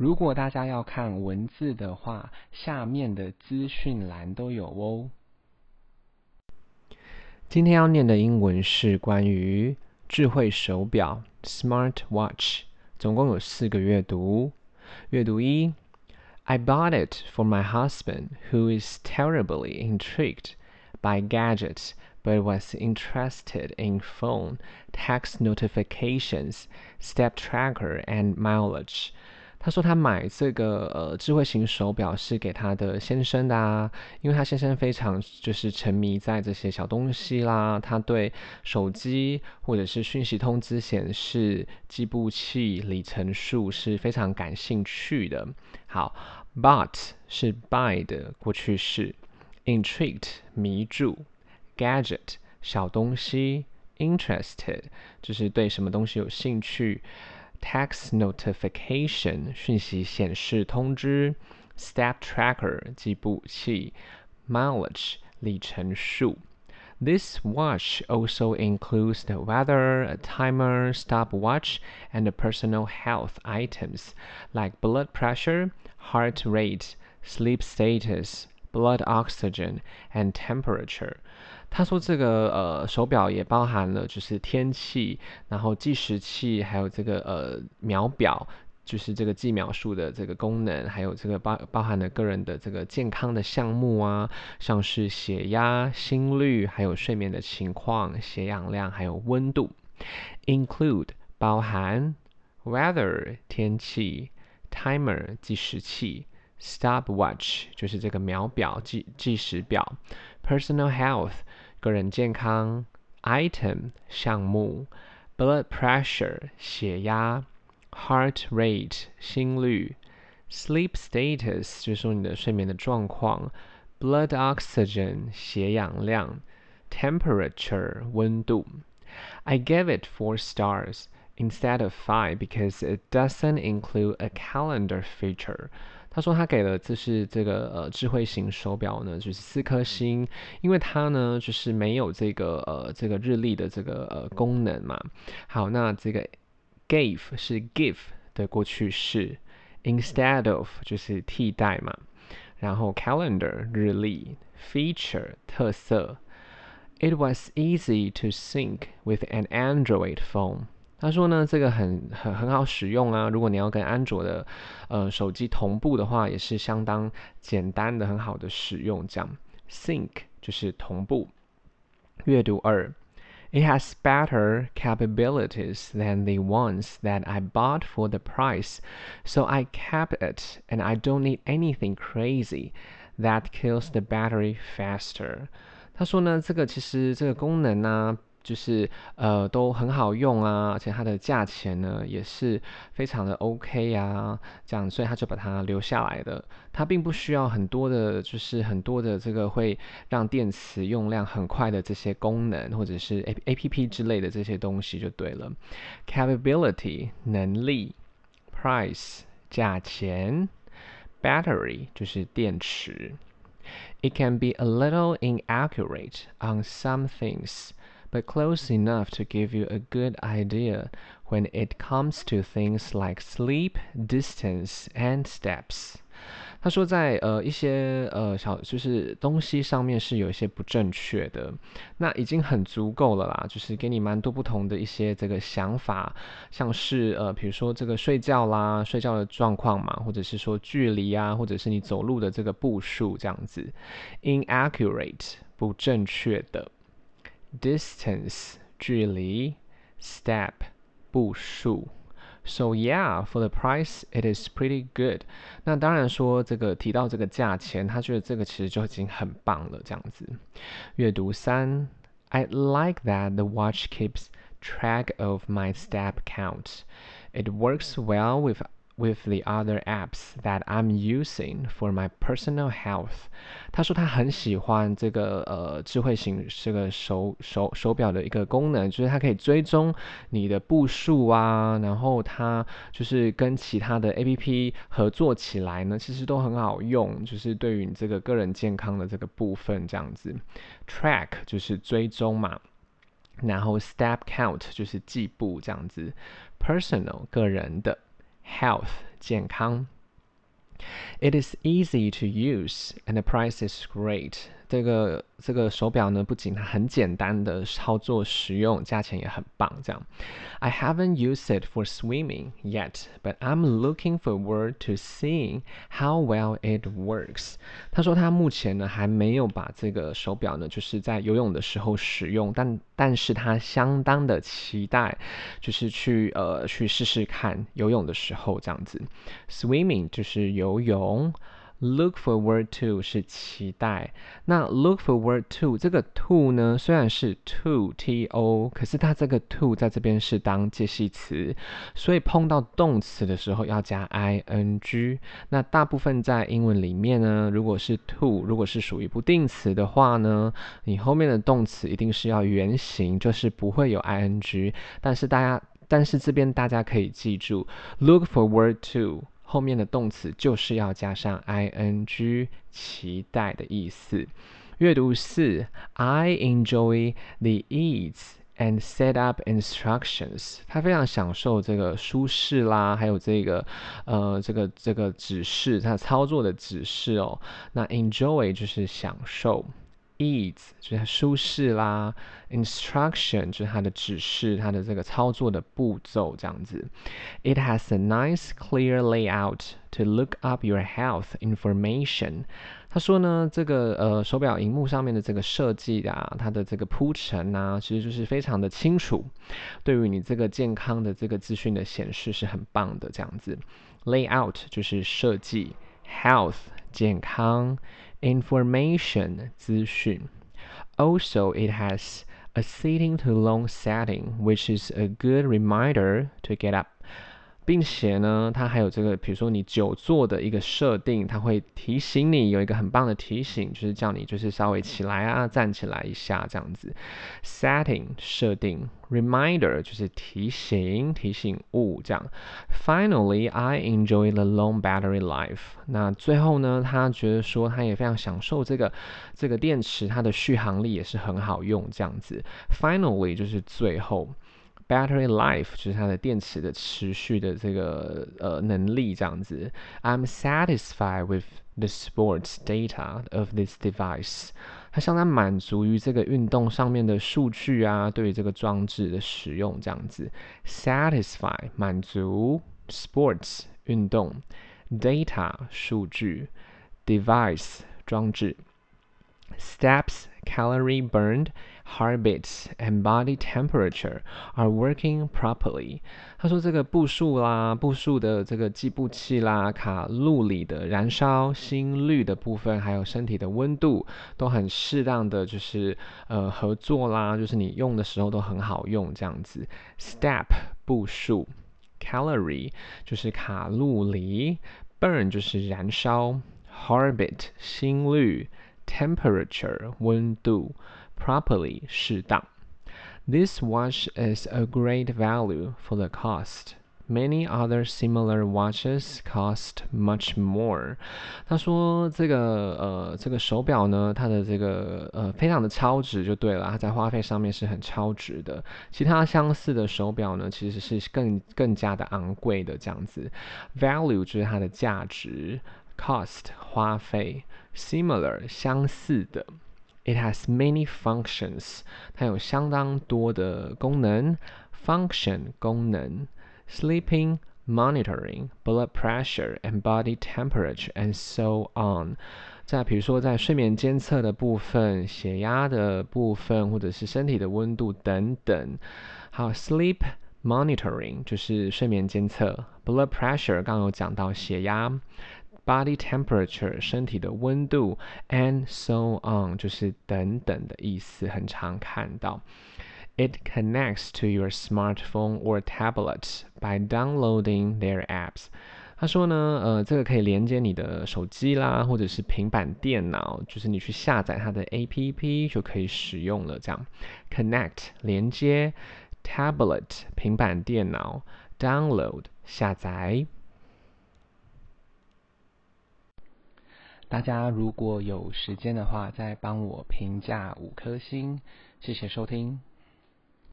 如果大家要看文字的话，下面的资讯栏都有哦。今天要念的英文是关于智慧手表 （Smart Watch），总共有四个阅读。阅读一：I bought it for my husband, who is terribly intrigued by gadgets, but was interested in phone, text notifications, step tracker, and mileage. 他说他买这个呃智慧型手表是给他的先生的啊，因为他先生非常就是沉迷在这些小东西啦，他对手机或者是讯息通知显示、计步器、里程数是非常感兴趣的。好，but 是 buy 的过去式，intrigued 迷住，gadget 小东西，interested 就是对什么东西有兴趣。Text notification 讯息显示通知，Step tracker 计步器，Mileage 里程数。This watch also includes the weather, a timer, stopwatch, and the personal health items like blood pressure, heart rate, sleep status, blood oxygen, and temperature. 他说：“这个呃手表也包含了就是天气，然后计时器，还有这个呃秒表，就是这个计秒数的这个功能，还有这个包包含了个人的这个健康的项目啊，像是血压、心率，还有睡眠的情况、血氧量，还有温度。Include 包含 weather 天气，timer 计时器，stopwatch 就是这个秒表计计时表 ，personal health。”个人健康，item 项目，blood pressure 血压，heart rate 心率，sleep status 就是说你的睡眠的状况，blood oxygen 血氧量，temperature 温度。I gave it four stars instead of five because it doesn't include a calendar feature. 他说他给了就是这个呃智慧型手表呢，就是四颗星，因为它呢就是没有这个呃这个日历的这个呃功能嘛。好，那这个 gave 是 give 的过去式，instead of 就是替代嘛。然后 calendar 日历，feature 特色，it was easy to sync with an Android phone。他说呢，这个很很很好使用啊。如果你要跟安卓的呃手机同步的话，也是相当简单的，很好的使用。这样，sync 就是同步。阅读二，It has better capabilities than the ones that I bought for the price, so I kept it, and I don't need anything crazy that kills the battery faster。他说呢，这个其实这个功能呢、啊。 就是呃都很好用啊，而且它的价钱呢也是非常的 OK 啊，这样，所以他就把它留下来的。它并不需要很多的，就是很多的这个会让电池用量很快的这些功能，或者是 A A P P 之类的这些东西就对了。Capability 能力，Price 价钱，Battery 就是电池。It can be a little inaccurate on some things. But close enough to give you a good idea when it comes to things like sleep, distance, and steps. 他说在呃一些呃小就是东西上面是有一些不正确的，那已经很足够了啦，就是给你蛮多不同的一些这个想法，像是呃比如说这个睡觉啦，睡觉的状况嘛，或者是说距离啊，或者是你走路的这个步数这样子，inaccurate 不正确的。Distance 距离，step 步数。So yeah, for the price, it is pretty good. 那当然说这个提到这个价钱，他觉得这个其实就已经很棒了。这样子，阅读三，I like that the watch keeps track of my step count. It works well with With the other apps that I'm using for my personal health，他说他很喜欢这个呃智慧型这个手手手表的一个功能，就是它可以追踪你的步数啊，然后它就是跟其他的 APP 合作起来呢，其实都很好用，就是对于你这个个人健康的这个部分这样子，track 就是追踪嘛，然后 step count 就是计步这样子，personal 个人的。Health 健康。It is easy to use and the price is great. 这个这个手表呢，不仅它很简单的操作实用，价钱也很棒。这样，I haven't used it for swimming yet, but I'm looking forward to seeing how well it works. 他说他目前呢还没有把这个手表呢，就是在游泳的时候使用，但但是他相当的期待，就是去呃去试试看游泳的时候这样子。Swimming 就是游泳。Look forward to 是期待，那 look forward to 这个 to 呢，虽然是 to t o，可是它这个 to 在这边是当介系词，所以碰到动词的时候要加 i n g。那大部分在英文里面呢，如果是 to，如果是属于不定词的话呢，你后面的动词一定是要原形，就是不会有 i n g。但是大家，但是这边大家可以记住，look forward to。后面的动词就是要加上 ing，期待的意思。阅读四，I enjoy the ease and set up instructions。他非常享受这个舒适啦，还有这个呃这个这个指示，他操作的指示哦。那 enjoy 就是享受。Ease 就是舒适啦，instruction 就是它的指示，它的这个操作的步骤这样子。It has a nice clear layout to look up your health information。他说呢，这个呃手表荧幕上面的这个设计啊，它的这个铺陈啊，其实就是非常的清楚，对于你这个健康的这个资讯的显示是很棒的这样子。Layout 就是设计，health 健康。Information 资讯。Also, it has a sitting too long setting, which is a good reminder to get up. 并且呢，它还有这个，比如说你久坐的一个设定，它会提醒你有一个很棒的提醒，就是叫你就是稍微起来啊，站起来一下这样子。Setting 设定，Reminder 就是提醒提醒物这样。Finally, I enjoy the long battery life。那最后呢，他觉得说他也非常享受这个这个电池，它的续航力也是很好用这样子。Finally 就是最后。Battery life 就是它的电池的持续的这个呃能力这样子。I'm satisfied with the sports data of this device。它相当满足于这个运动上面的数据啊，对于这个装置的使用这样子。Satisfy 满足，sports 运动，data 数据，device 装置。Steps, calorie burned, heartbeats, and body temperature are working properly。他说这个步数啦，步数的这个计步器啦，卡路里的燃烧、心率的部分，还有身体的温度，都很适当的就是呃合作啦，就是你用的时候都很好用这样子。Step 步数，calorie 就是卡路里，burn 就是燃烧，heartbeat 心率。Temperature 温度，properly 适当。This watch is a great value for the cost. Many other similar watches cost much more. 他说这个呃这个手表呢，它的这个呃非常的超值就对了，它在花费上面是很超值的。其他相似的手表呢，其实是更更加的昂贵的这样子。Value 就是它的价值 ，cost 花费。Similar 相似的，It has many functions，它有相当多的功能。Function 功能，sleeping, monitoring, blood pressure and body temperature and so on。再比如说在睡眠监测的部分、血压的部分，或者是身体的温度等等。好，sleep monitoring 就是睡眠监测，blood pressure 刚刚有讲到血压。 Body temperature 身体的温度，and so on 就是等等的意思，很常看到。It connects to your smartphone or tablet by downloading their apps。他说呢，呃，这个可以连接你的手机啦，或者是平板电脑，就是你去下载它的 APP 就可以使用了。这样，connect 连接，tablet 平板电脑，download 下载。大家如果有时间的话，再帮我评价五颗星，谢谢收听。